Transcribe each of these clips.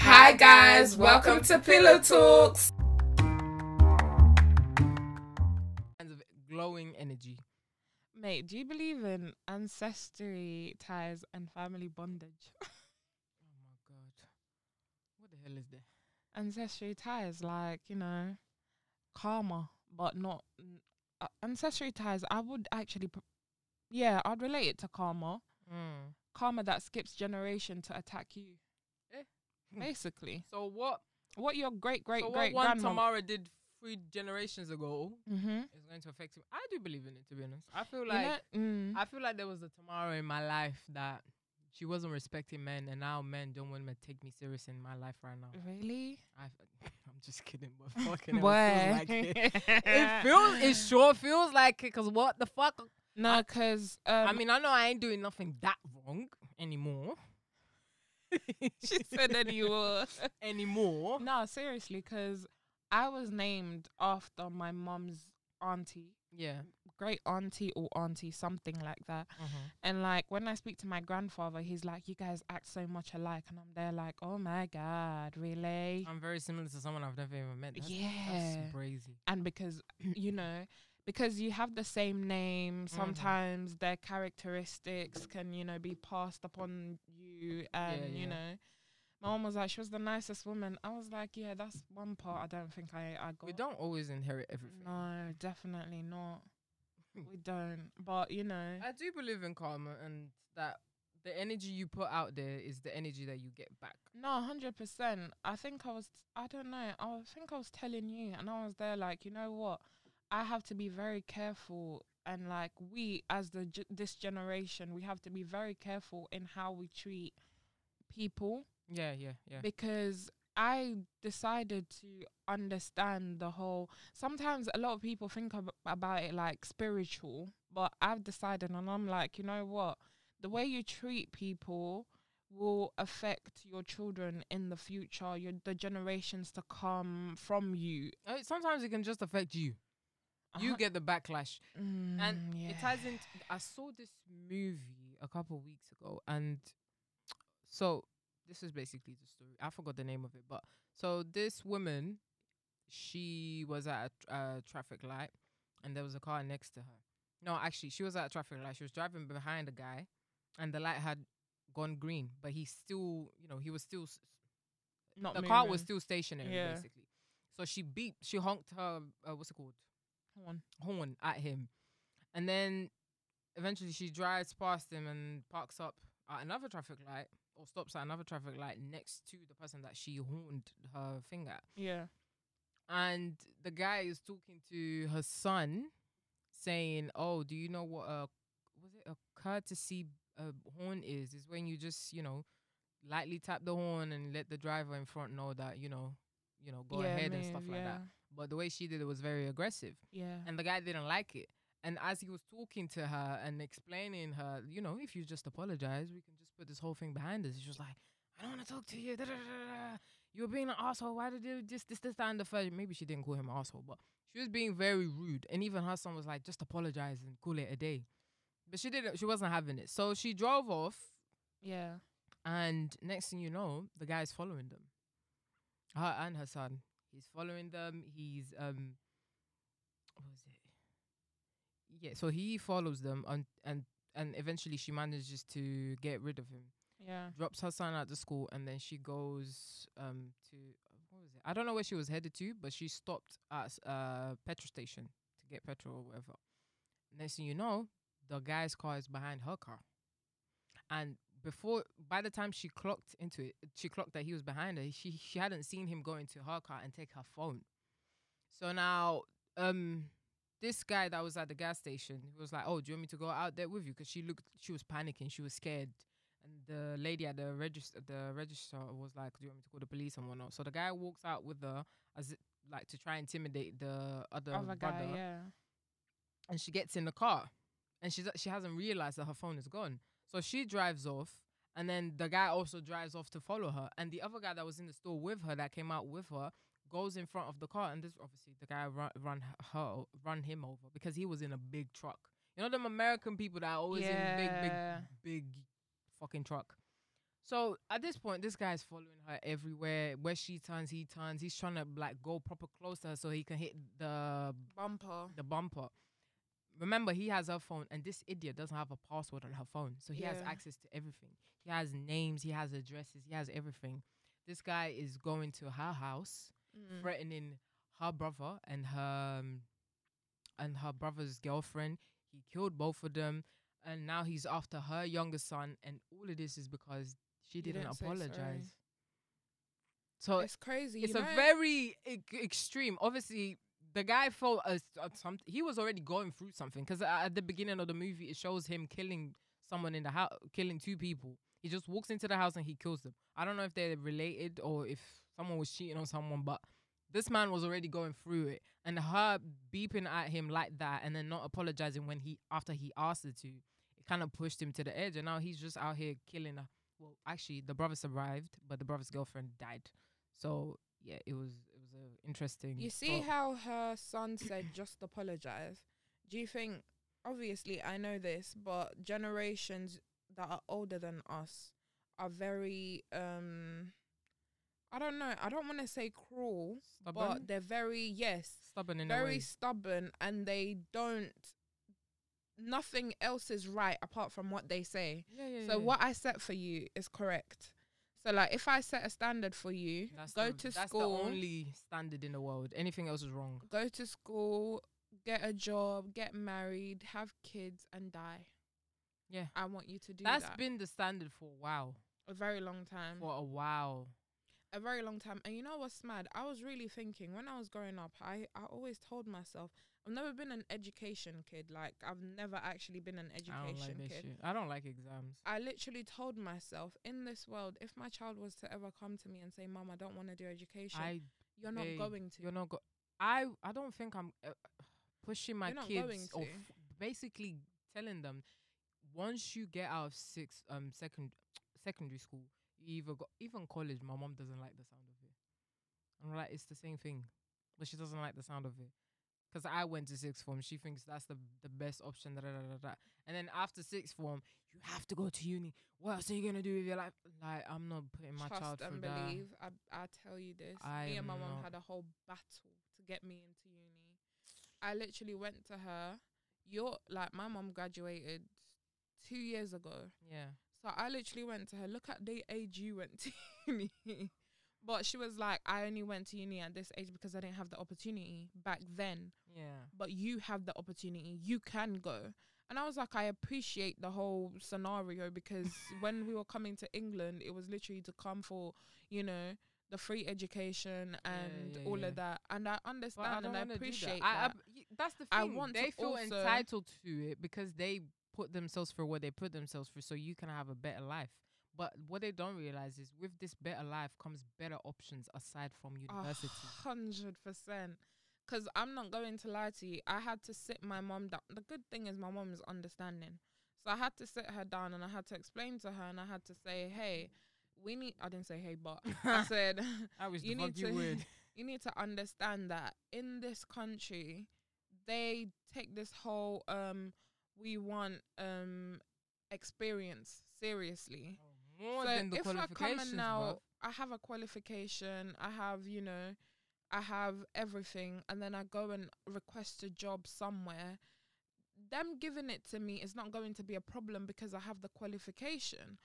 Hi guys, welcome to Pillow Talks. kinds of glowing energy. Mate, do you believe in ancestry ties and family bondage? Oh my god. What the hell is that? ancestry ties, like, you know, karma, but not n- uh, ancestry ties. I would actually, pr- yeah, I'd relate it to karma. Mm. Karma that skips generation to attack you. Eh. Basically, So what? what your great great so great what one grandma. Tamara did three generations ago mm-hmm. is going to affect him. I do believe in it. To be honest, I feel You like know, mm, I feel like there was a Tamara in my life that she wasn't respecting men, and now men don't want to take me serious in my life right now. really? I, I'm just kidding, but fucking Boy. it feels like it. it feels. It sure feels like it. Cause what the fuck? no, because um, I mean, I know I ain't doing nothing that wrong anymore. she said that you were. anymore. No, seriously, because I was named after my mom's auntie, Yeah. great auntie or auntie, something like that. And like when I speak to my grandfather, he's like, "You guys act so much alike," and I'm there like, "Oh my god, really?" I'm very similar to someone I've never even met. That's, yeah, That's crazy. and because you know. Because you have the same name, Mm-hmm. sometimes their characteristics can, you know, be passed upon you. And, yeah. you know, my mom was like, she was the nicest woman. I was like, yeah, that's one part I don't think I, I got. We don't always inherit everything. No, definitely not. we don't. But you know, I do believe in karma and that the energy you put out there is the energy that you get back. no, hundred percent. I think I was. I don't know. I think I was telling you, and I was there like, you know what? I have to be very careful, and like we, as the this generation, we have to be very careful in how we treat people Yeah, yeah, yeah. because I decided to understand the whole. Sometimes a lot of people think ab- about it like spiritual, but I've decided, and I'm like, you know what? The way you treat people will affect your children in the future, your the generations to come from you. Uh, Sometimes it can just affect you. You Uh-huh. get the backlash. Mm, and yeah. it hasn't. I saw this movie a couple of weeks ago and so this is basically the story. I forgot the name of it, but so this woman she was at a, tr- a traffic light and there was a car next to her. No, actually, she was at a traffic light. She was driving behind a guy and the light had gone green, but he still, you know, he was still s- Not the car was still stationary Yeah. basically. So she beeped, she honked her uh, what's it called? Hold on. horn at him. And then eventually she drives past him and parks up at another traffic light or stops at another traffic light next to the person that she horned her finger at. Yeah. And the guy is talking to her son saying, Oh, do you know what a was it a courtesy uh, horn is? Is when you just, you know, lightly tap the horn and let the driver in front know that, you know, you know, go yeah, ahead and stuff move, like that. But the way she did it was very aggressive Yeah. And the guy didn't like it. And as he was talking to her and explaining her, you know, if you just apologize, we can just put this whole thing behind us. She was like, I don't want to talk to you. da, da, da, da, da. You were being an asshole. Why did you just this, this, that, and the third? Maybe she didn't call him an asshole, but she was being very rude. And even her son was like, just apologize and call it a day. But she didn't. She wasn't having it. So she drove off, yeah. and next thing you know, the guy's following them. Her and her son. He's following them. He's um what was it? Yeah, so he follows them and and and eventually she manages to get rid of him. Yeah. Drops her son at the school and then she goes um to what was it? I don't know where she was headed to, but she stopped at a petrol station to get petrol or whatever. Next thing you know, the guy's car is behind her car. And before by the time she clocked into it, she clocked that he was behind her. She she hadn't seen him go into her car and take her phone. So now, um, this guy that was at the gas station, he was like, "Oh, do you want me to go out there with you?" Because she looked, she was panicking, she was scared, and the lady at the register, the register was like, "Do you want me to call the police and whatnot?" So the guy walks out with her as it, like to try and intimidate the other Other guy. brother Yeah. and she gets in the car and she's she hasn't realized that her phone is gone so she drives off and then the guy also drives off to follow her and the other guy that was in the store with her that came out with her goes in front of the car and this obviously the guy run run her run him over because he was in a big truck you know them american people that are always in big big big fucking truck So at this point, this guy's following her everywhere. Where she turns, he turns. He's trying to like go proper close to her so he can hit the Bumper. the bumper. Remember, he has her phone, and this idiot doesn't have a password on her phone, so he has access to everything. He has names, he has addresses, he has everything. This guy is going to her house, Mm. threatening her brother and her um, and her brother's girlfriend. He killed both of them, and now he's after her younger son. And all of this is because she didn't didn't apologize. So It's crazy. it's a know? very e- extreme. Obviously, the guy felt as uh, something. He was already going through something because at the beginning of the movie, it shows him killing someone in the house, killing two people. He just walks into the house and he kills them. I don't know if they're related or if someone was cheating on someone, but this man was already going through it, and her beeping at him like that, and then not apologizing when he after he asked her to, it kind of pushed him to the edge, and now he's just out here killing her. Well, actually, the brother survived, but the brother's girlfriend died. So yeah, it was a interesting. You see thought. how her son said just apologize. Do you think obviously I know this, but generations that are older than us are very um I don't know, I don't want to say cruel, stubborn, but they're very yes, stubborn in very stubborn and they don't nothing else is right apart from what they say. Yeah, yeah, So yeah. what I set for you is correct. So like if I set a standard for you, That's go the, to that's school, That's the only standard in the world. Anything else is wrong. go to school, get a job, get married, have kids, and die. Yeah. I want you to do That's that. been the standard for a while. a very long time. For a while. A very long time. And you know what's mad? I was really thinking when I was growing up, I, I always told myself, I've never been an education kid. Like, I've never actually been an I don't like education kid. shit. I don't like exams. I literally told myself, in this world, if my child was to ever come to me and say, Mom, I don't want to do education, I you're not babe, going to. You're not go. I I don't think I'm uh, pushing my You're not going kids or f- basically telling them once you get out of six um second secondary school, you either go even college. My mom doesn't like the sound of it. I'm like, it's the same thing, but she doesn't like the sound of it. Cause I went to sixth form, she thinks that's the the best option. Da, da, da, da. And then after sixth form, you have to go to uni. What else are you gonna do with your life? Like, I'm not putting my Trust child and through that. believe. I I tell you this. I me and my mom had a whole battle to get me into uni. I literally went to her. You're like my mom graduated two years ago. Yeah. So I literally went to her. Look at the age you went to uni. But she was like, I only went to uni at this age because I didn't have the opportunity back then. Yeah. But you have the opportunity. You can go. And I was like, I appreciate the whole scenario because when we were coming to England, it was literally to come for, you know, the free education and yeah, all yeah. of that. And I understand and I do that. appreciate I- I- that. that's the thing. I want they feel entitled to it because they put themselves for what they put themselves for so you can have a better life. But what they don't realize is, with this better life comes better options aside from university. hundred percent. Cause I'm not going to lie to you. I had to sit my mom down. The good thing is my mom is understanding. So I had to sit her down and I had to explain to her and I had to say, Hey, we need I didn't say hey but I said I was you need to would. you need to understand that in this country they take this whole um we want um experience seriously. More so than the if I come qualifications, now, bruv. I have a qualification, I have, you know, I have everything, and then I go and request a job somewhere. Them giving it to me is not going to be a problem because I have the qualification.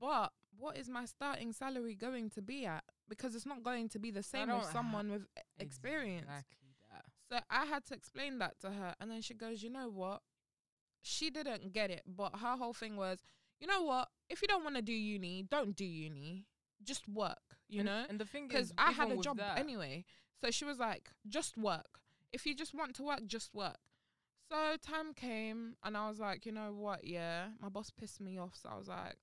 But what is my starting salary going to be at? Because it's not going to be the same ha- someone with experience. Exactly that. So I had to explain that to her, and then she goes, "You know what? She didn't get it, but her whole thing was, you know what? If you don't want to do uni, don't do uni. Just work. You and, know, and the thing because is, I had a job that, anyway. So she was like, just work. If you just want to work, just work. So time came, and I was like, you know what? Yeah, my boss pissed me off. So I was like,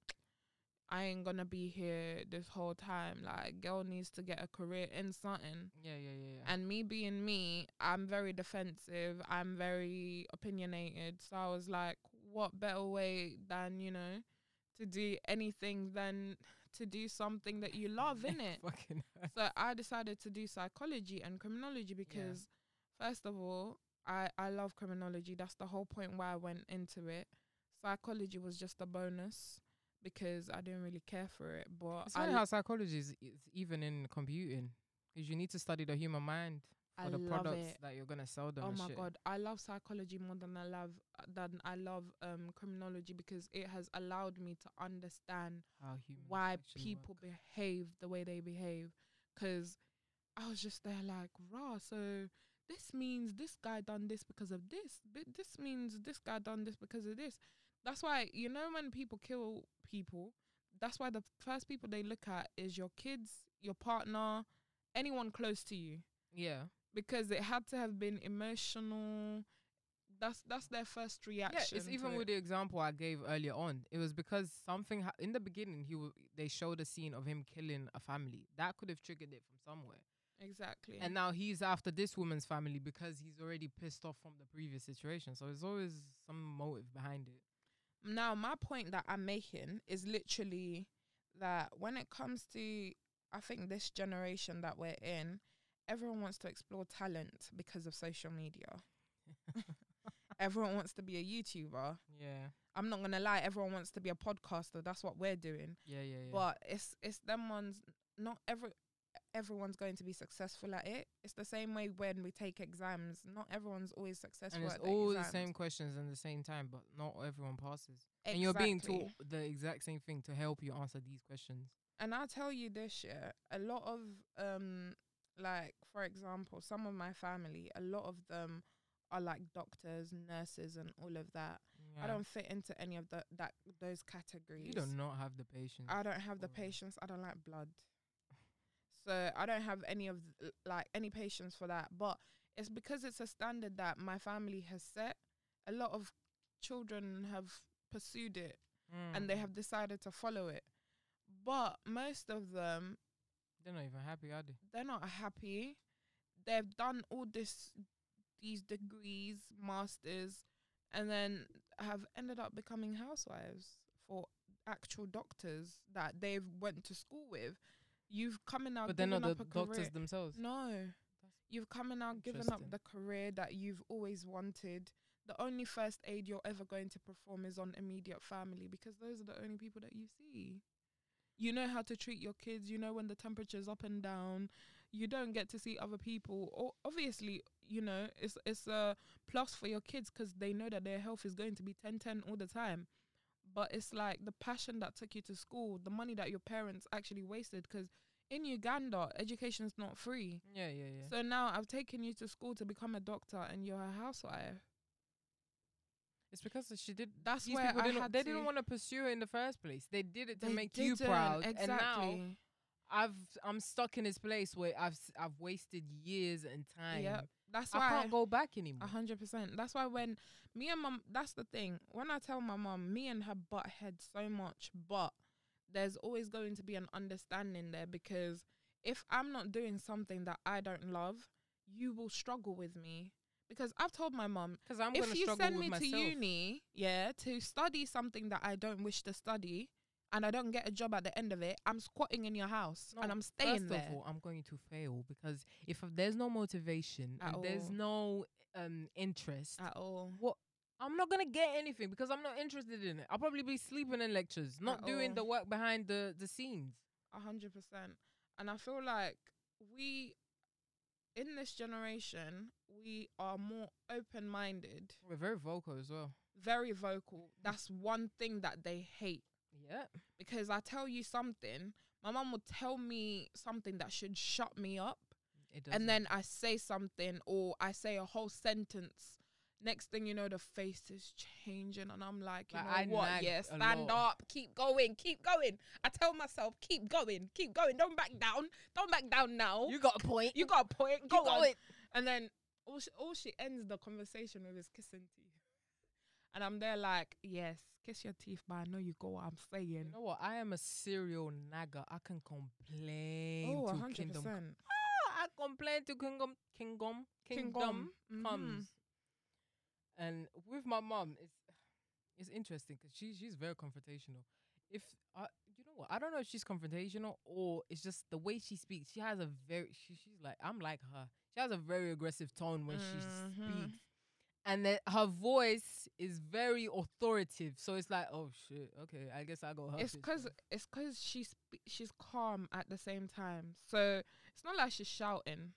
I ain't gonna be here this whole time. Like, girl needs to get a career in something. Yeah, yeah, yeah, yeah. And me being me, I'm very defensive. I'm very opinionated. So I was like, what better way than, you know, to do anything than to do something that you love, innit? Fucking hell. so I decided to do psychology and criminology because, first of all, I, I love criminology. That's the whole point why I went into it. Psychology was just a bonus because I didn't really care for it. But It's I, funny l- how psychology is, is even in computing because you need to study the human mind I the love products it. that you're gonna sell them. Oh my shit. god, I love psychology more than I love uh, than I love um criminology because it has allowed me to understand why people work. behave the way they behave. Cause I was just there like, rah. So this means this guy done this because of this. But this means this guy done this because of this. That's why you know when people kill people, that's why the first people they look at is your kids, your partner, anyone close to you Yeah. Because it had to have been emotional. That's that's their first reaction. Yeah, it's even it. with the example I gave earlier on. It was because something ha- in the beginning he w- they showed a scene of him killing a family that could have triggered it from somewhere, exactly. and now he's after this woman's family because he's already pissed off from the previous situation. So there's always some motive behind it. now my point that I'm making is literally that when it comes to I think this generation that we're in, everyone wants to explore talent because of social media. everyone wants to be a YouTuber. Yeah, I'm not gonna lie, everyone wants to be a podcaster. That's what we're doing. yeah, yeah, yeah. But it's it's them ones. Not every everyone's going to be successful at it. It's the same way when we take exams. Not everyone's always successful. and it's the all the exams. same questions in the same time, but not everyone passes. And you're being taught the exact same thing to help you answer these questions. And I'll tell you this year, a lot of um like for example, some of my family, a lot of them are like doctors, nurses and all of that. I don't fit into any of the that those categories. You do not have the patience. I don't have the patience. I don't like blood. So I don't have any of th- like any patience for that. But it's because it's a standard that my family has set. A lot of children have pursued it and they Mm. have decided to follow it. But most of them They're not even happy, are they? they're not happy. They've done all this, these degrees, masters, and then have ended up becoming housewives for actual doctors that they've went to school with. You've come and now but they're given not up the a career. doctors themselves. No, you've come and now given up the career that you've always wanted. The only first aid you're ever going to perform is on immediate family because those are the only people that you see. You know how to treat your kids. You know when the temperature's up and down. You don't get to see other people. Or obviously, you know it's it's a plus for your kids because they know that their health is going to be 10-10 all the time. But it's like the passion that took you to school, the money that your parents actually wasted. Because in Uganda, education is not free. Yeah, yeah, yeah. So now I've taken you to school to become a doctor, and you're a housewife. It's because she did. That's these where didn't, they to- didn't want to pursue it in the first place. They did it to make you proud, exactly. and now I've I'm stuck in this place where I've I've wasted years and time. yeah, that's why I can't go back anymore. A hundred percent. That's why when me and mum, that's the thing. When I tell my mum, me and her butt head so much, but there's always going to be an understanding there because if I'm not doing something that I don't love, you will struggle with me. Because I've told my mum, Because I'm if gonna you send me myself. to uni, yeah, to study something that I don't wish to study, and I don't get a job at the end of it, I'm squatting in your house and I'm staying First there. of all, I'm going to fail because if there's no motivation there's no um interest, at all. what I'm not gonna get anything because I'm not interested in it. I'll probably be sleeping in lectures, not At doing all. the work behind the the scenes. A hundred percent. And I feel like we, in this generation, we are more open minded, We're very vocal as well. very vocal. That's one thing that they hate. Yeah. Because I tell you something, my mom will tell me something that should shut me up. It. And then I say something or I say a whole sentence. Next thing you know, the face is changing, and I'm like, you Like, know I what? Yeah, stand up, keep going, keep going. I tell myself, keep going, keep going. Don't back down, don't back down now. you got a point. You got a point. Go on. it. And then all she, all she ends the conversation with is kissing teeth. And I'm there like, yes, kiss your teeth, but I know you got what I'm saying. You know what? I am a serial nagger. I can complain oh, to 100%. Kingdom. Ah, I complain to Kingdom. Kingdom. Kingdom Mhm. comes. And with my mom, it's it's interesting because she she's very confrontational. If I, you know what, I don't know if she's confrontational or it's just the way she speaks. She has a very she, she's like I'm like her. She has a very aggressive tone when she Mhm. speaks, and then her voice is very authoritative. So it's like, oh shit, okay, I guess I go her. it's because it's because she's she's calm at the same time. So it's not like she's shouting.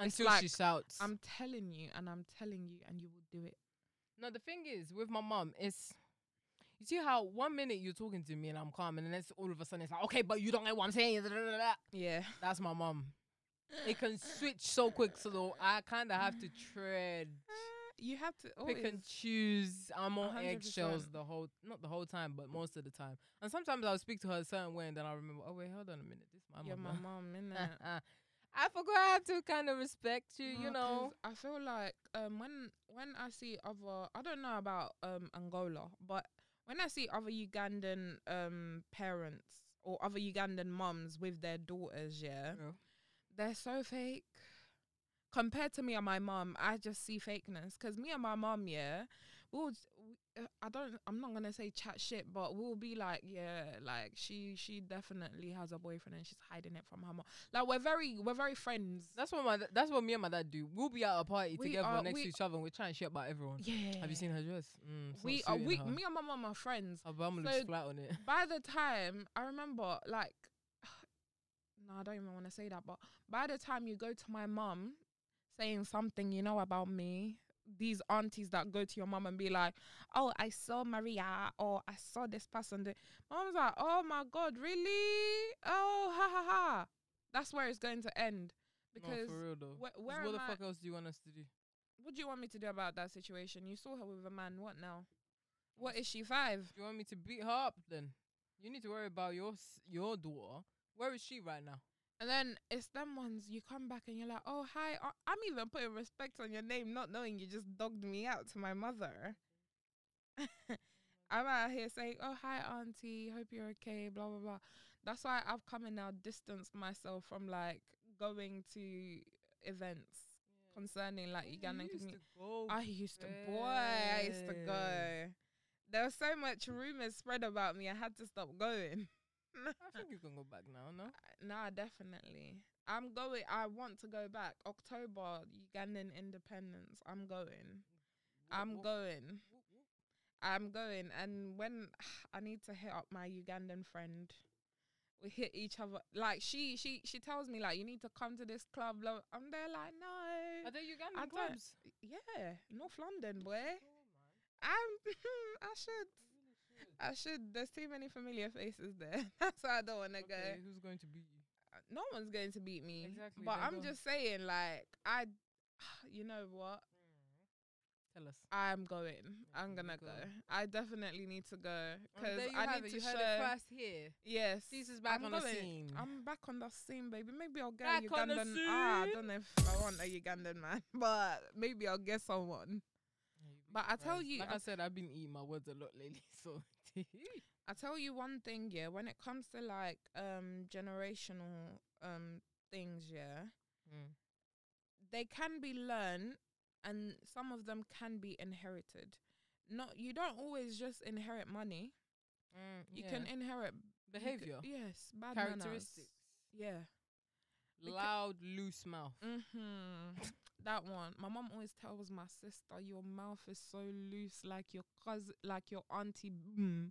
It's until she shouts. I'm telling you, and I'm telling you, and you will do it. no, the thing is with my mom, it's you see how one minute you're talking to me and I'm calm, and then it's all of a sudden it's like, okay, but you don't get what I'm saying. Yeah. That's my mom. It can switch so quick, so though I kind of have to tread, You have to pick and choose. I'm on 100%. eggshells the whole, not the whole time, but most of the time. And sometimes I'll speak to her a certain way, and then I remember, oh wait, hold on a minute, this is my You're my mom. mom, innit? Ah, ah. I forgot I have to kind of respect you, you know. I feel like um when when I see other I don't know about um Angola, but when I see other Ugandan um parents or other Ugandan mums with their daughters, yeah, Yeah. they're so fake. Compared to me and my mum, I just see fakeness. Cause me and my mum, yeah, we'll. Uh, I don't. I'm not gonna say chat shit, but we'll be like, yeah, like she she definitely has a boyfriend and she's hiding it from her mom. Like we're very we're very friends. That's what my that's what me and my dad do. We'll be at a party We together are- next we- to each other and we're trying shit about everyone. Yeah. Have you seen her dress? Mm, we are we her. me and my mom are friends. Her bum looks flat on it. By the time I remember, like, no, I don't even want to say that, but by the time you go to my mom saying something you know about me, these aunties that go to your mom and be like, "Oh, I saw Maria," or "I saw this person," do-" my mum's like, "Oh my god, really? Oh, ha ha ha." That's where it's going to end because no, for real though. wh- where what the I- fuck else do you want us to do? what do you want me to do about that situation? You saw her with a man. What now? What is she five? Do you want me to beat her up then? You need to worry about your s- your daughter. Where is she right now? And then it's them ones you come back and you're like, oh hi, I'm even putting respect on your name, not knowing you just dogged me out to my mother. I'm out here saying, oh hi auntie, hope you're okay, blah blah blah. That's why I've come and now distanced myself from like going to events concerning like you Ugandan used community. to go, I used to, boy, I used to go. There was so much rumors spread about me, I had to stop going. I think you can go back now, no? Uh, nah, definitely. I'm going. I want to go back. October, Ugandan independence. I'm going. I'm going. I'm going. And when I need to hit up my Ugandan friend, we hit each other. Like she, she, she tells me like you need to come to this club. Blah. I'm there like no. Are there Ugandan I clubs? Yeah, North London, boy. Oh, I'm. I should. I should. There's too many familiar faces there. That's why I don't want to go. Who's going to beat you? Uh, no one's going to beat me. Exactly, But I'm just saying, like, I, you know what? Tell us. I'm going. Yeah, I'm gonna go. go. I definitely need to go because there I need it. to you show. heard it first here. Yes, Caesar's back I'm on the scene. I'm back on the scene, baby. Maybe I'll get Back a Ugandan. Ah, I don't know if I want a Ugandan man, but maybe I'll get someone. Yeah, you'd be But I tell you, like I- I said, I've been eating my words a lot lately. So I tell you one thing, yeah. When it comes to like um generational um things, yeah, Mm. they can be learned and some of them can be inherited. Not you don't always just inherit money. Mm, You yeah. can inherit behavior, yes, bad manners. characteristics, Yeah. Loud, loose mouth. Mhm. That one. My mom always tells my sister, "Your mouth is so loose, like your cousin, like your auntie. Mm.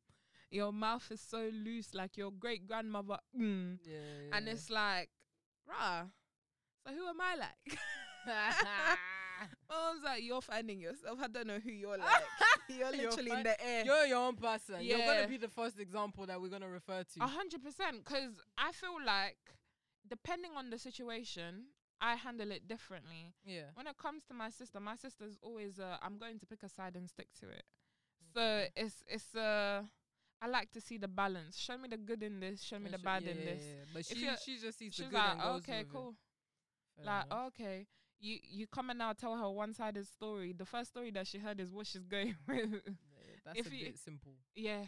Your mouth is so loose, like your great grandmother. Mm. Yeah, And it's like, rah. So who am I like? Mom's like, you're finding yourself. I don't know who you're like. You're You're literally in the air. You're your own person. You're gonna be the first example that we're gonna refer to. A hundred percent. Because I feel like, depending on the situation, I handle it differently. yeah. When it comes to my sister, my sister's always, uh, I'm going to pick a side and stick to it. So it's it's uh, I like to see the balance. Show me the good in this. Show me the bad yeah, in this. yeah. But she she just sees the She's good like, and okay, cool. Like, enough. okay, you you come and now tell her one sided story. The first story that she heard is what she's going with. Yeah, that's if a you- bit simple. yeah,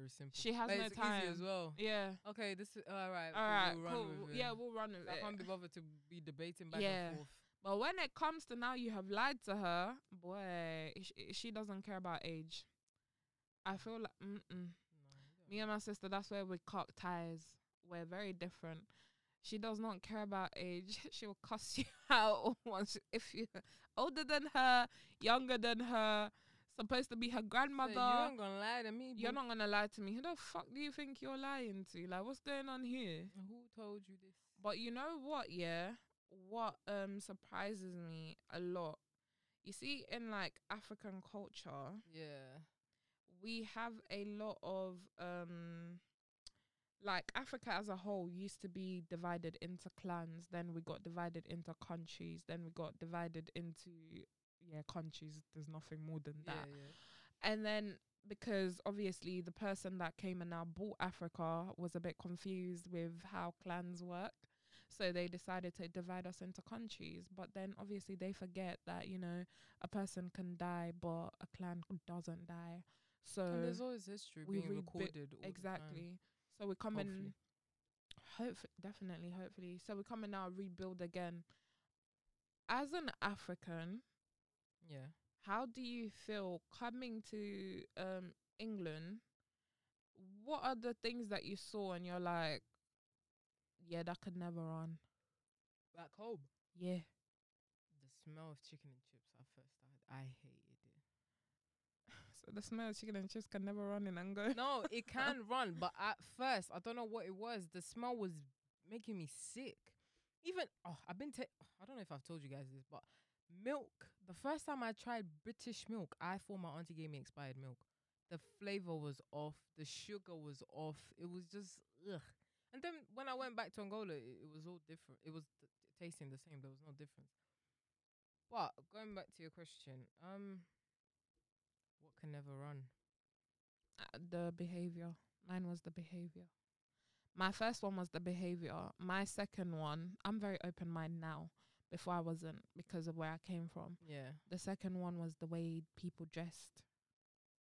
very simple. She has But no it's easy as well. yeah. Okay, this is all right. All right, we'll run cool. with Yeah, it. we'll run with I it. can't be bothered to be debating back Yeah. and forth. But when it comes to now, you have lied to her, boy. She, she doesn't care about age. I feel like mm-mm. No, me and my sister. That's where we cut ties. We're very different. She does not care about age. She will cuss you out once if you're older than her, younger than her, supposed to be her So grandmother. you ain't gonna lie to me. You're not gonna lie to me. Who the fuck do you think you're lying to? Like, what's going on here? Who told you this? But you know what? Yeah, what um surprises me a lot. You see, in like African culture, Yeah. we have a lot of um like Africa as a whole used to be divided into clans, then we got divided into countries, then we got divided into yeah, countries. There's nothing more than that. yeah. And then because obviously the person that came and now bought Africa was a bit confused with how clans work. So they decided to divide us into countries. But then obviously they forget that, you know, a person can die but a clan doesn't die. So and there's always history being recorded. all the time. exactly. So we're coming, Hopefully. hope definitely, hopefully. So we're coming now rebuild again. As an African, Yeah. how do you feel coming to um England? What are the things that you saw and you're like, yeah, that could never run. Back home. Yeah. The smell of chicken and chips at first started. I hated it. So the smell of chicken and chips can never run in Angola. No, it can run, but at first, I don't know what it was. The smell was making me sick. Even oh, I've been. ta- I don't know if I've told you guys this, but milk. The first time I tried British milk, I thought my auntie gave me expired milk. The flavor was off. The sugar was off. It was just ugh. And then when I went back to Angola, it, it was all different. It was t- t- tasting the same. There was no difference. But going back to your question, um, what can never run? Uh, the behavior. Mine was the behavior. My first one was the behavior. My second one, I'm very open minded now. Before I wasn't because of where I came from. Yeah. The second one was the way people dressed.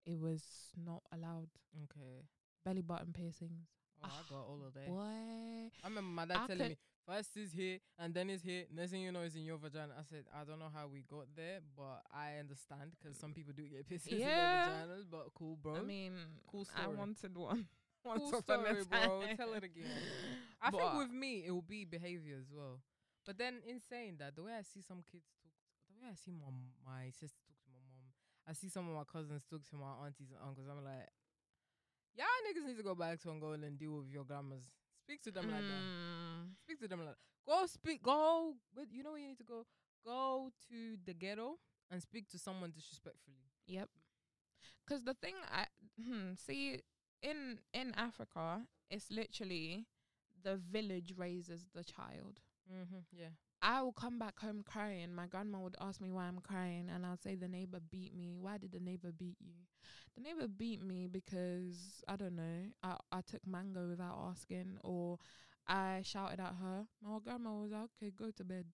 It was not allowed. Okay. Belly button piercings. Oh, I got all of that. Ah, boy. I remember my dad I telling me first is here and then is here. Next thing you know is in your vagina. I said I don't know how we got there, but I understand 'cause some people do get piercings Yeah. in their vaginas. But cool, bro. I mean, Cool I wanted one. Once cool story, bro. Tell it again. I think with me it will be behavior as well. But then in saying that, the way I see some kids talk, the way I see my my sister talk to my mom, I see some of my cousins talk to my aunties and uncles. I'm like, y'all niggas need to go back to Angola and deal with your grandmas. Speak to them like that. Mm, Speak to them like go speak go but you know where you need to go? Go to the ghetto and speak to someone disrespectfully. Yep. Because the thing I hmm, see in in Africa, it's literally the village raises the child. Mm-hmm. Yeah. I will come back home crying. My grandma would ask me why I'm crying, and I'll say the neighbor beat me. Why did the neighbor beat you? The neighbor beat me because I don't know. I I took mango without asking, or I shouted at her. My grandma was like, "Okay, go to bed."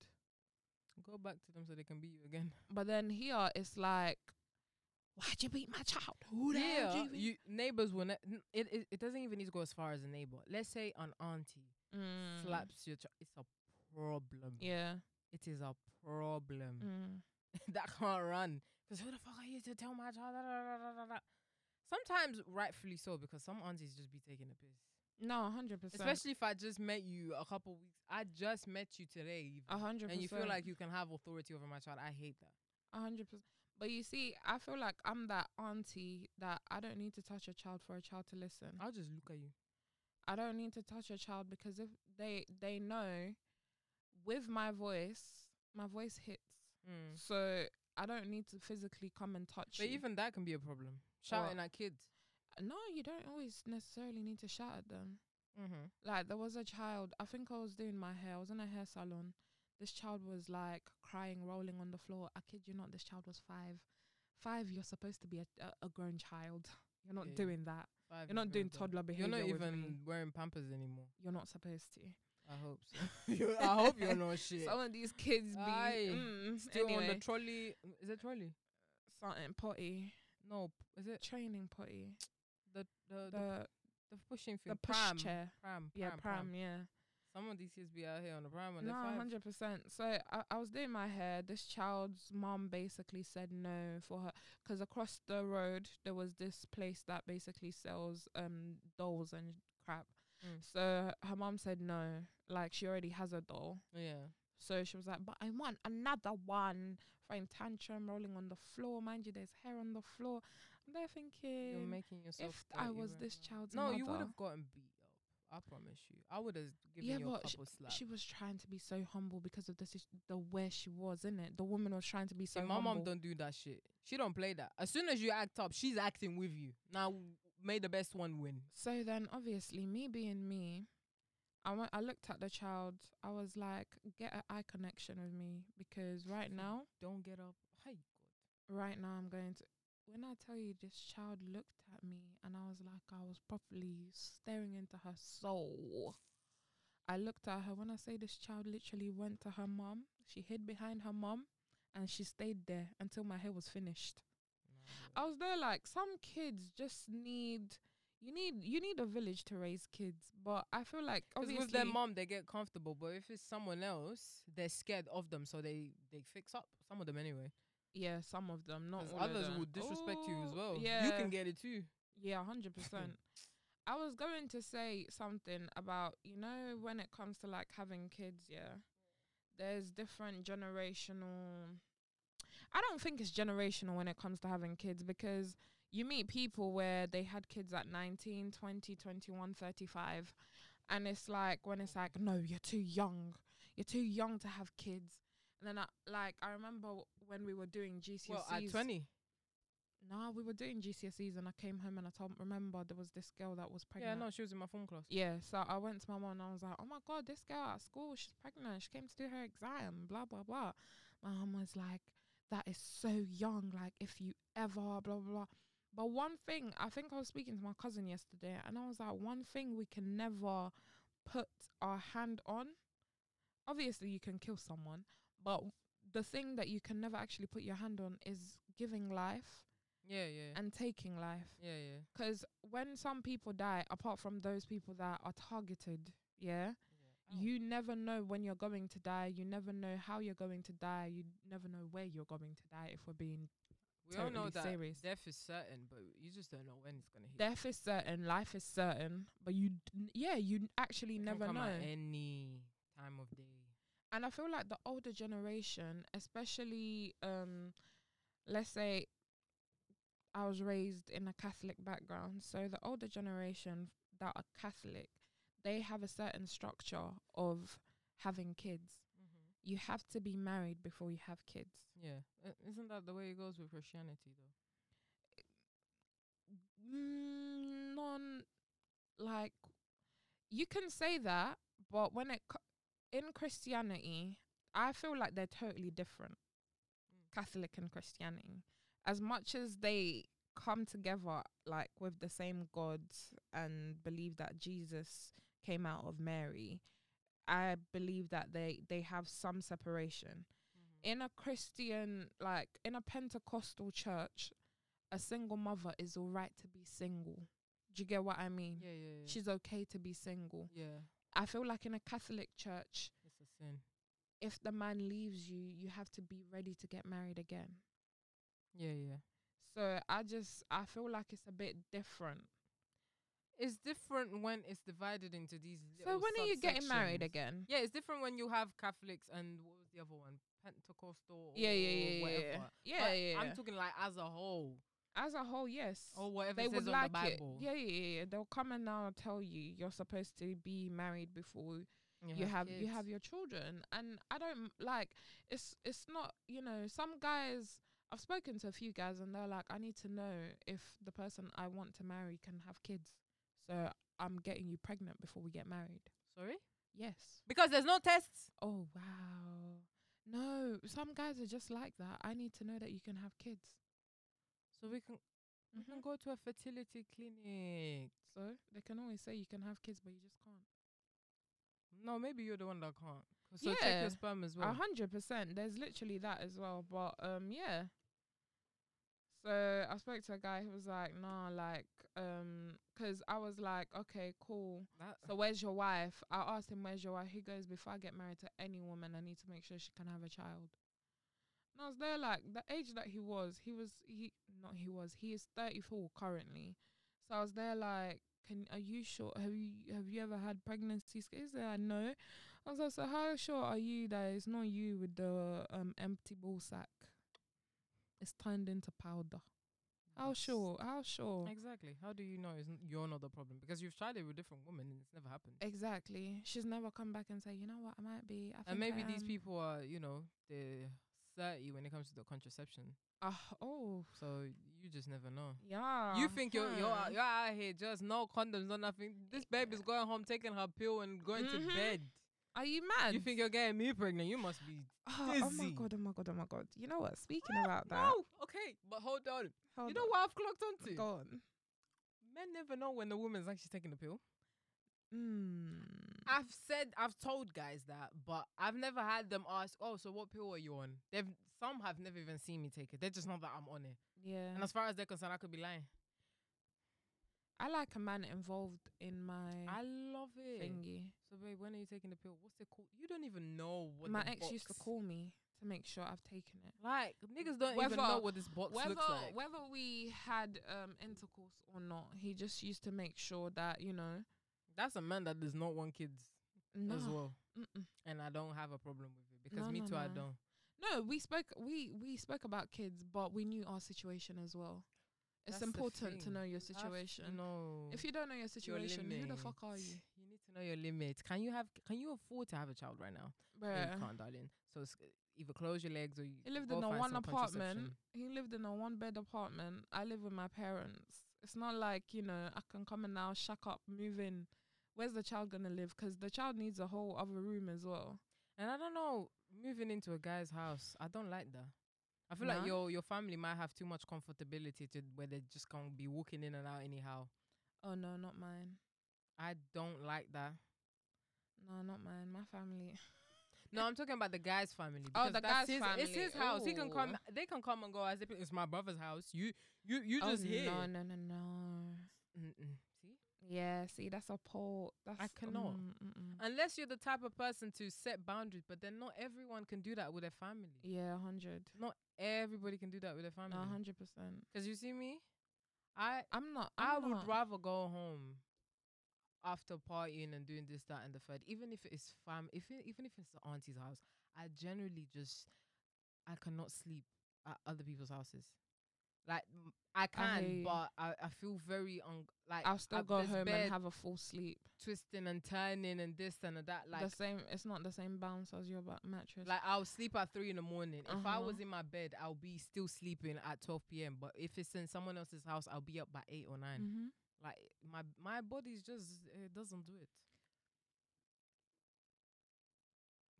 Go back to them so they can beat you again. But then here it's like, "Why'd you beat my child? Who the yeah, did you?" you neighbors will. Ne- it, it it doesn't even need to go as far as a neighbor. Let's say an auntie Mm. slaps your child. It's a problem. Yeah. It is a problem. Mm. that can't run. Because who the fuck are you to tell my child? Da, da, da. Sometimes rightfully so, because some aunties just be taking a piss. No, hundred percent. Especially if I just met you a couple weeks. I just met you today, hundred and you feel like you can have authority over my child. I hate that. A hundred percent. But you see, I feel like I'm that auntie that I don't need to touch a child for a child to listen. I'll just look at you. I don't need to touch a child because if they they know with my voice, my voice hits. Mm. So I don't need to physically come and touch But you. even that can be a problem. Shouting at kids. no, you don't always necessarily need to shout at them. Mm-hmm. Like there was a child, I think I was doing my hair, I was in a hair salon. This child was like crying, rolling on the floor. I kid you not, this child was five. Five, you're supposed to be a, a, a grown child. You're not Yeah. doing that. Five You're not doing toddler behavior. You're not even wearing pampers anymore. You're not supposed to. I hope so. You- I hope you're not shit. Some of these kids be Aye. mm, Still anyway, on the trolley. Is it trolley? something potty, No, is it training potty, the the the, the the pushing thing? the push pram, chair. pram, Yeah, pram, pram. Yeah. Some of these kids be out here on the pram No, hundred percent. So I, I was doing my hair. This child's mom basically said no for her because across the road there was this place that basically sells um dolls and crap. Mm. So her mom said no, like she already has a doll. Yeah. So she was like, but I want another one. Throwing tantrum, rolling on the floor. Mind you, there's hair on the floor. I'm there thinking, You're making yourself. if I was this now. child's No, you would have gotten beat up. I promise you. I would have given Yeah, you a couple slaps. she was trying to be so humble because of the the where she was, in it. The woman was trying to be so See, my humble. mom don't do that shit. She don't play that. As soon as you act up, she's acting with you. Now, may the best one win. So then, obviously, me being me, I went. I looked at the child. I was like, get an eye connection with me because right now, Don't get up. Hi, God. right now, I'm going to. When I tell you, this child looked at me and I was like, I was properly staring into her soul. I looked at her. When I say this child literally went to her mum, she hid behind her mum and she stayed there until my hair was finished. I was there like some kids just need you need you need a village to raise kids, but I feel like obviously with their mom, they get comfortable. But if it's someone else, they're scared of them, so they they fix up. Some of them anyway. yeah, some of them, not all others will disrespect you as well. Yeah, You can get it too. yeah, hundred percent. I was going to say something about you know when it comes to like having kids, yeah. There's different generational. I don't think it's generational when it comes to having kids because you meet people where they had kids at 19, 20, 21, 35 and it's like when it's like no, you're too young. You're too young to have kids. And then I like I remember w- when we were doing GCSEs. Well, at twenty. No, we were doing GCSEs and I came home and I told remember there was this girl that was pregnant. Yeah, no, she was in my phone class. Yeah, so I went to my mom and I was like, "Oh my god, this girl at school, she's pregnant. She came to do her exam. Blah blah blah." My mom was like, "That is so young. Like, if you ever blah blah blah." But one thing, I think I was speaking to my cousin yesterday, and I was like, "One thing we can never put our hand on. Obviously, you can kill someone, but the thing that you can never actually put your hand on is giving life Yeah, yeah, and taking life." yeah, yeah. Because when some people die, apart from those people that are targeted, yeah, yeah. You never know when you're going to die. You never know how you're going to die. You never know where you're going to die. If we're being we all know totally that serious. death is certain, but you just don't know when it's gonna hit. death is certain, life is certain, but you, d- yeah, you actually It never know. any time of day. and I feel like the older generation, especially um let's say I was raised in a Catholic background, so the older generation that are Catholic, they have a certain structure of having kids. Mm-hmm. You have to be married before you have kids. Yeah, uh, isn't that the way it goes with Christianity though? Mm, non like you can say that, but when it co- in Christianity, I feel like they're totally different. Mm. Catholic and Christianity, as much as they come together like with the same gods and believe that Jesus came out of Mary, I believe that they they have some separation. Mm-hmm. In a Christian, like in a Pentecostal church, a single mother is all right to be single. Do you get what I mean? Yeah, yeah, yeah. She's okay to be single. yeah, I feel like in a Catholic church, it's a sin. if the man leaves you, you have to be ready to get married again. Yeah, yeah. So I just I feel like it's a bit different. It's different when it's divided into these. So when are you getting married subsections. again? Yeah, it's different when you have Catholics and what was the other one? Pentecostal. Yeah, yeah, or yeah, yeah, whatever. yeah, yeah, But yeah. I'm talking like as a whole, As a whole, yes. or whatever they it says would on like the it. Bible. Yeah, yeah, yeah, yeah. They'll come and now tell you you're supposed to be married before you have you kids. have your children and i don't like it's it's not you know some guys i've spoken to a few guys and they're like i need to know if the person i want to marry can have kids so i'm getting you pregnant before we get married Sorry, yes because there's no tests. oh wow no some guys are just like that i need to know that you can have kids So we can we can Mhm. go to a fertility clinic. so they can always say you can have kids but you just can't No, maybe you're the one that can't. So check your sperm as well. A hundred percent. There's literally that as well. But um, yeah. So I spoke to a guy who was like, "Nah, like, um, 'cause I was like, okay, cool. That, So where's your wife? I asked him, where's your wife? He goes, before I get married to any woman, I need to make sure she can have a child. And I was there, like, the age that he was, he was, he, not he was, he is 34 currently. So I was there, like, can are you sure? Have you have you ever had pregnancy scares? I no. I was like, so how sure are you that it's not you with the um empty ball sack? It's turned into powder. How That's- sure? How sure? Exactly. How do you know it's n- you're not the problem? Because you've tried it with different women and it's never happened. Exactly. She's never come back and say, you know what, I might be. I think And maybe I these am." people are, you know, they're 30 when it comes to the contraception. Ah, oh, So you just never know. yeah. you think you're you're hmm. out- you're out here just no condoms, no nothing. This baby's eh. going home taking her pill and going to mm-hmm. bed. Are you mad? You think you're getting me pregnant? You must be. Oh, oh my god! Oh my god! Oh my god! You know what? Speaking about that, No, okay, but hold on. hold you know on. what I've clocked onto? Go on. Men never know when the woman's actually taking the pill. Mm. I've said, I've told guys that, but I've never had them ask, "Oh, so what pill are you on?" They've some have never even seen me take it. They're just know that I'm on it. Yeah. And as far as they're concerned, I could be lying. I like a man involved in my I love it. thingy. So, babe, when are you taking the pill? What's it called? You don't even know what my ex used to call me to make sure I've taken it. Like niggas don't even know what this box Whether looks like. whether we had um intercourse or not, he just used to make sure that you know. That's a man that does not want kids No. as well, Mm-mm. and I don't have a problem with it because No, me no, too. I don't. No, we spoke we we spoke about kids, but we knew our situation as well. It's That's important to know your situation. know If you don't know your situation, who the fuck are you? You need to know your limits. Can you have? Can you afford to have a child right now? No, you can't, darling. So it's, either close your legs or you. He lived in a one apartment. He lived in a one bed apartment. I live with my parents. It's not like you know I can come and now shack up, move in. Where's the child gonna live? 'Cause the child needs a whole other room as well. And I don't know, moving into a guy's house, I don't like that. I feel like your your family might have too much comfortability to where they just can't be walking in and out anyhow. Oh no, not mine. I don't like that. No, not mine. My family. No, I'm talking about the guy's family. Oh, the guy's his, It's his family. house. He can come. They can come and go as if it's my brother's house. You, you, you oh just here. no, no, no, no. Mm-mm. See, Yeah, see, that's a pole. That's cannot. mm, mm-mm. unless you're the type of person to set boundaries, but then not everyone can do that with their family. Yeah, hundred. Not everybody can do that with their family. A hundred percent. Because you see me, I I'm not. I I'm would not. rather go home after partying and doing this, that, and the third, even if it's fam, if it, even if it's the auntie's house. I generally just I cannot sleep at other people's houses. Like I can, you. but I, I feel very un like I'll still I- go home and have a full sleep. twisting and turning and this and that. Like the same. It's not the same bounce as your mattress. like I'll sleep at three in the morning. If I Uh-huh. was in my bed, I'll be still sleeping at twelve p.m. But if it's in someone else's house, I'll be up by eight or 9 mm-hmm. Like my my body's just it doesn't do it.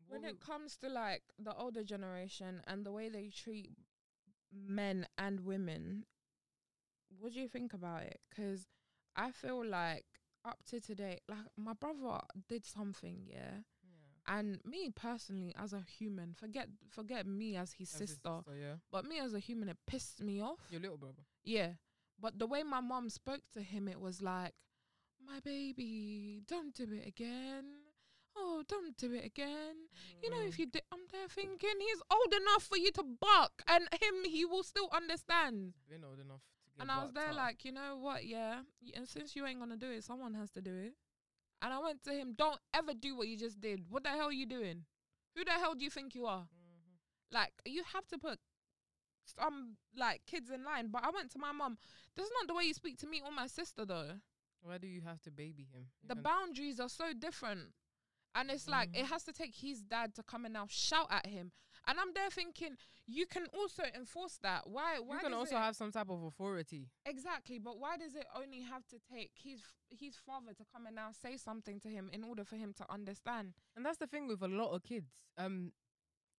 when it comes to like the older generation and the way they treat men and women, what do you think about it? 'Cause I feel like up to today, like my brother did something, yeah. yeah. And me personally, as a human, forget forget me as his As his sister, yeah. but me as a human, it pissed me off. Your little brother. Yeah. But the way my mom spoke to him, it was like, my baby, don't do it again. Oh, don't do it again. You know, if Mm. you did, I'm there thinking he's old enough for you to bark, and him, he will still understand. Been old enough to get And I was there up. like, you know what? Yeah. And since you ain't gonna do it, someone has to do it. And I went to him, don't ever do what you just did. What the hell are you doing? Who the hell do you think you are? Mhm. Like you have to put some like kids in line. But I went to my mom. This is not the way you speak to me or my sister though. Why do you have to baby him? You The boundaries are so different. And it's like it Mhm. has to take his dad to come and now shout at him. And I'm there thinking you can also enforce that. Why why you can also it- have some type of authority. Exactly, but why does it only have to take his his father to come and now say something to him in order for him to understand? And that's the thing with a lot of kids. Um,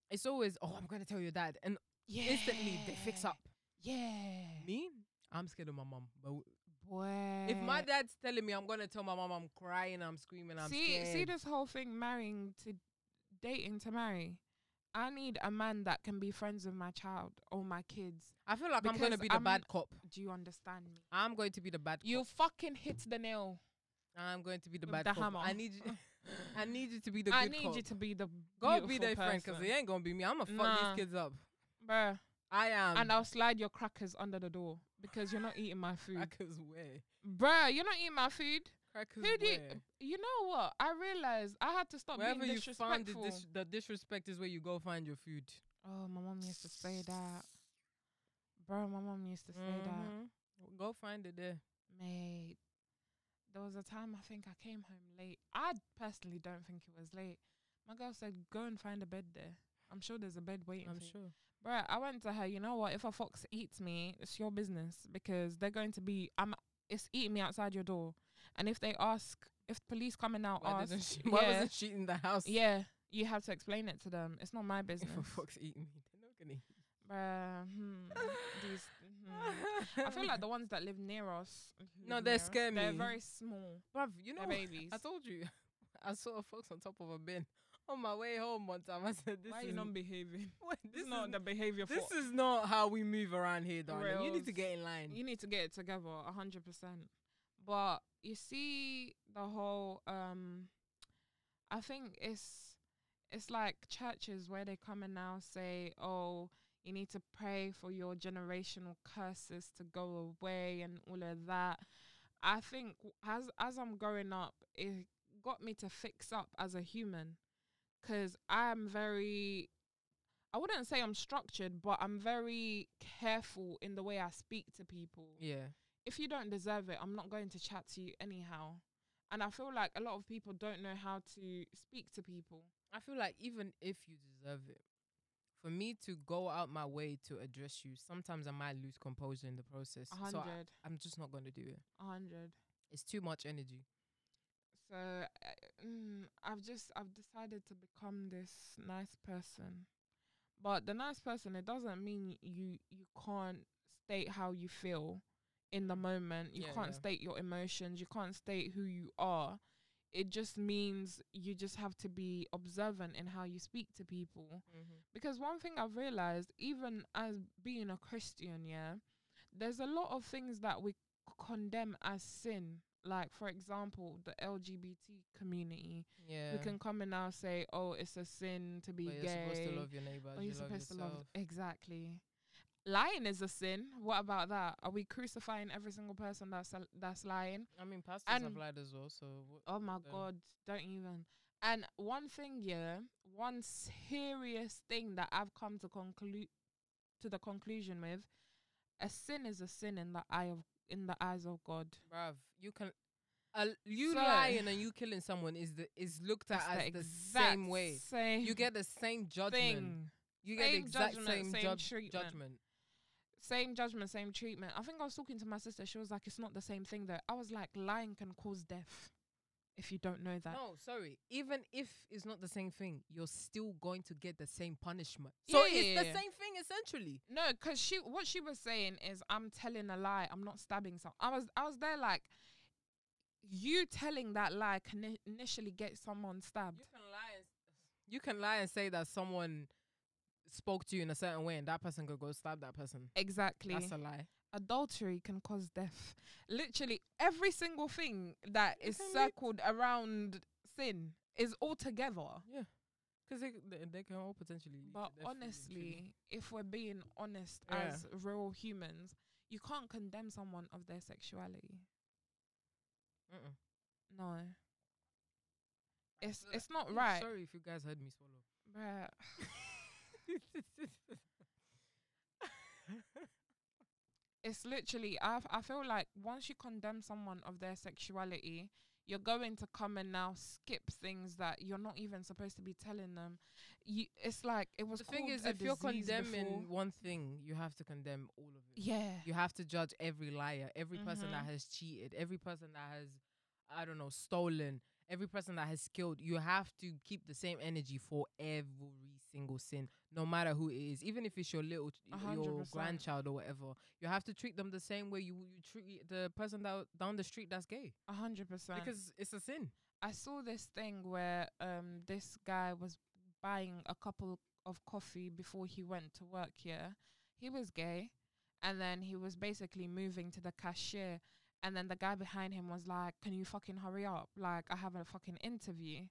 it's always, oh, I'm gonna tell your dad, and Yeah. instantly they fix up. Yeah. Me, I'm scared of my mom. But w- Boy. if my dad's telling me I'm gonna tell my mom I'm crying, I'm screaming, I'm see scared. see this whole thing marrying to dating to marry. I need a man that can be friends with my child or my kids. I feel like I'm gonna be the I'm- bad cop. Do you understand me? I'm going to be the bad Cop. You fucking hit the nail. I'm going to be the with bad the cop. hammer. I need you. I need you to be the I need cop. you to be the Go be their friend, cause person. they ain't gonna be me. I'm gonna fuck Nah. these kids up. Bruh. I am. and I'll slide your crackers under the door because you're not eating my food, Crackers where? bruh. You're not eating my food. Crackers Who do you, where? you know what? I realized I had to stop Wherever being you found the, disrespectful. dis- the disrespect is where you go find your food. oh, my mom used to say that, bro. My mom used to say that. Mhm. Go find it there. Mate, there was a time I think I came home late. I personally don't think it was late. My girl said, "Go and find a bed there." I'm sure there's a bed waiting I'm for you. sure. Bruh, I went to her. You know what? If a fox eats me, it's your business because they're going to be. I'm. It's eating me outside your door. And if they ask, if police coming out Why, ask, she, why yeah, wasn't she in the house? yeah, you have to explain it to them. It's not my business. If a fox eat me, they're not gonna eat. Bruh, hmm, these. hmm. I feel like the ones that live near us. No, live they near us, scare They're very small. Bruv, you know, They're babies. I told you, I saw a fox on top of a bin on my way home one time. I said, "This Why are is you not behaving? Wait, This is not the behavior for. this is not how we move around here, darling. You need to get in line. You need to get it together, a hundred percent. But you see the whole um I think it's it's like churches where they come and now say, Oh, you need to pray for your generational curses to go away and all of that. I think as as I'm growing up, it got me to fix up as a human. Cause I'm very I wouldn't say I'm structured, but I'm very careful in the way I speak to people. Yeah, If you don't deserve it, I'm not going to chat to you anyhow. And I feel like a lot of people don't know how to speak to people. I feel like even if you deserve it, for me to go out my way to address you, sometimes I might lose composure in the process. A So I, I'm just not going to do it. a hundred. It's too much energy. So uh, mm, I've just I've decided to become this nice person. But the nice person, it doesn't mean you you can't state how you feel in the moment. You Yeah, can't yeah. state your emotions. You can't state who you are. It just means you just have to be observant in how you speak to people. Mm-hmm. Because one thing I've realized, even as being a Christian, yeah, there's a lot of things that we c- condemn as sin. Like, for example, the LGBT community. Yeah, We can come and now say, oh, it's a sin to be but you're gay. Oh, supposed to love your neighbor. you're you supposed to love. Exactly. Lying is a sin. What about that? Are we crucifying every single person that's a, that's lying? I mean, pastors have And- lied as well. So what, Oh my then? god, don't even. And one thing, yeah, one serious thing that I've come to conclude to the conclusion with, a sin is a sin in the eye of in the eyes of God. bruv, you can. Uh, you So- lying and you killing someone is the is looked at as the, same way. Same You get the same judgment. thing. You get the Same exact judgment, same, same judge- treatment. judgment. Same judgment, same treatment. I think I was talking to my sister. She was like, "It's not the same thing." Though I was like, "Lying can cause death." If you don't know that, No, sorry. Even if it's not the same thing, you're still going to get the same punishment. So it's the Yeah. same thing essentially. No, because she what she was saying is I'm telling a lie. I'm not stabbing someone. I was I was there like you telling that lie can initially get someone stabbed. You can lie. And, you can lie and say that someone spoke to you in a certain way, and that person could go stab that person. Exactly. That's a lie. Adultery can cause death. Literally every single thing that You is can circled around sin is all together. Yeah, because they, they they can all potentially. But honestly, if we're being honest Yeah. as real humans, you can't condemn someone of their sexuality. Mm-mm. No. It's it's not I'm right. Sorry if you guys heard me swallow. Bruh. It's literally I f- I feel like once you condemn someone of their sexuality, you're going to come and now skip things that you're not even supposed to be telling them. You it's like it was the thing is, if you're condemning before. one thing, you have to condemn all of it. Yeah. You have to judge every liar, every person that Mhm. has cheated, every person that has, I don't know, stolen, every person that has killed. You have to keep the same energy for every single sin, no matter who it is, even if it's your little, ch- A y- your grandchild or whatever. You have to treat them the same way you you treat the person that down the street that's gay, A hundred percent. because it's a sin. I saw this thing where um this guy was buying a couple of coffee before he went to work here. He was gay and then he was basically moving to the cashier and then the guy behind him was like, Can you fucking hurry up? Like I have a fucking interview.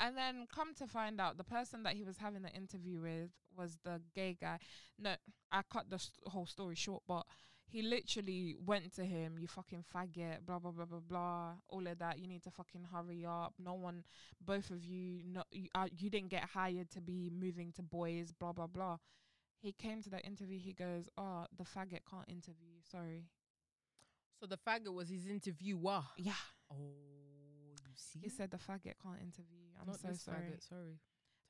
And then come to find out the person that he was having the interview with was the gay guy. No, I cut the st- whole story short, but he literally went to him, you fucking faggot, blah blah blah blah blah, all of that. You need to fucking hurry up. No one, both of you, no, you, uh, you didn't get hired to be moving to boys, blah blah blah. He came to that interview. He goes, "Oh, the faggot can't interview. you, Sorry." So the faggot was his interviewer. Yeah, Oh, see? he said the faggot can't interview. you. I'm Not so sorry. faggot, sorry.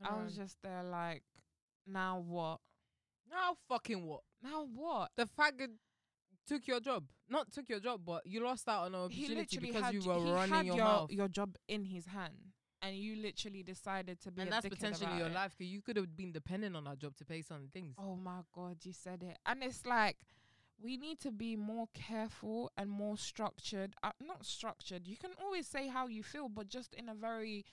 Turn I was just there like, now what? now fucking what? Now what? The faggot took your job. Not took your job, but you lost out on an He opportunity literally because had you were he running had your, your mouth. your job in his hand, and you literally decided to be. and a that's dickhead potentially about your it. life. 'cause you could have been dependent on that job to pay certain things. Oh my god, you said it. And it's like we need to be more careful and more structured. Uh, not structured. You can always say how you feel, but just in a very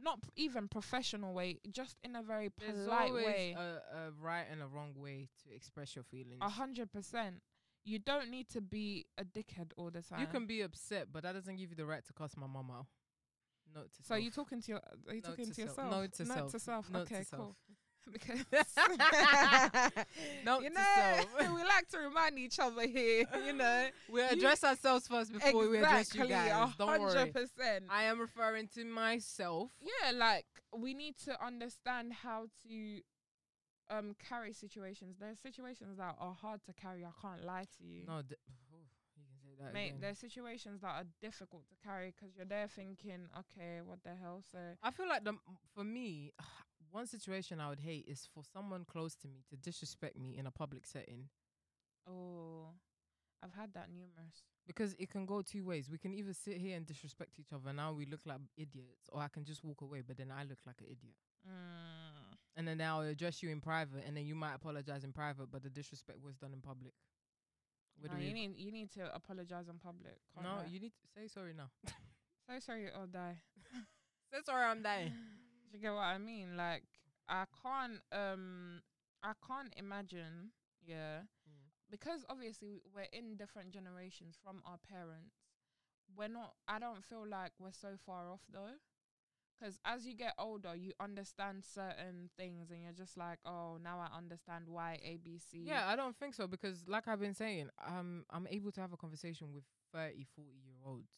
not p- even professional way, just in a very There's polite always way. a, a right and a wrong way to express your feelings. A hundred percent. You don't need to be a dickhead all the time. You can be upset, but that doesn't give you the right to cuss my mum out. Note to So self. you talking to your? Are you Note talking to to, self. yourself? Note to self. to self. Note okay, to cool. self. Because Note you know, we like to remind each other here. You know, we You- address ourselves first before we address you guys. Don't worry. hundred percent. I am referring to myself. Yeah, like we need to understand how to um carry situations. There's situations that are hard to carry. I can't lie to you. No, d- you can say that Mate, again. there's situations that are difficult to carry 'cause you're there thinking, okay, what the hell? So I feel like the for me, one situation I would hate is for someone close to me to disrespect me in a public setting oh, I've had that numerous. because it can go two ways. We can either sit here and disrespect each other, and now we look like idiots, or I can just walk away, but then I look like an idiot. Mm. And then I'll address you in private, and then you might apologize in private, but the disrespect was done in public. No, you need you need to apologize in public. No, lie. you need to say sorry now. so sorry or die. say sorry, I'm dying. Do you get what I mean? Like I can't um I can't imagine, yeah. Mm. Because obviously we're in different generations from our parents. We're not I don't feel like we're so far off though. Cuz as you get older, you understand certain things and you're just like, "Oh, now I understand why ABC." Yeah, I don't think so because, like I've been saying, um, I'm able to have a conversation with 30, 40 year olds.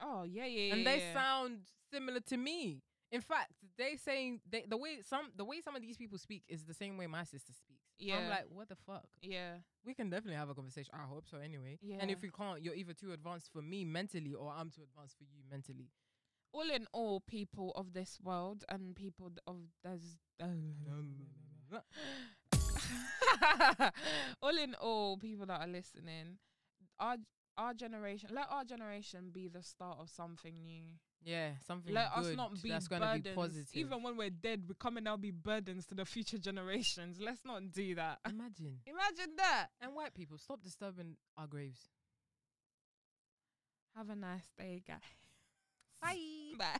Oh, yeah, yeah, and yeah, they yeah. sound similar to me. In fact, they saying they, the way some the way some of these people speak is the same way my sister speaks. Yeah, I'm like, what the fuck? Yeah. We can definitely have a conversation. I hope so. Anyway. yeah. And if we can't, you're either too advanced for me mentally, or I'm too advanced for you mentally. All in all, people of this world and people of this all in all, people that are listening, our our generation, let our generation be the start of something new. Yeah, something let us not be that's gonna be burdens. positive. Even when we're dead, we're coming now be burdens to the future generations. Let's not do that. imagine. Imagine that. And white people, stop disturbing our graves. Have a nice day, guys. Bye. Bye.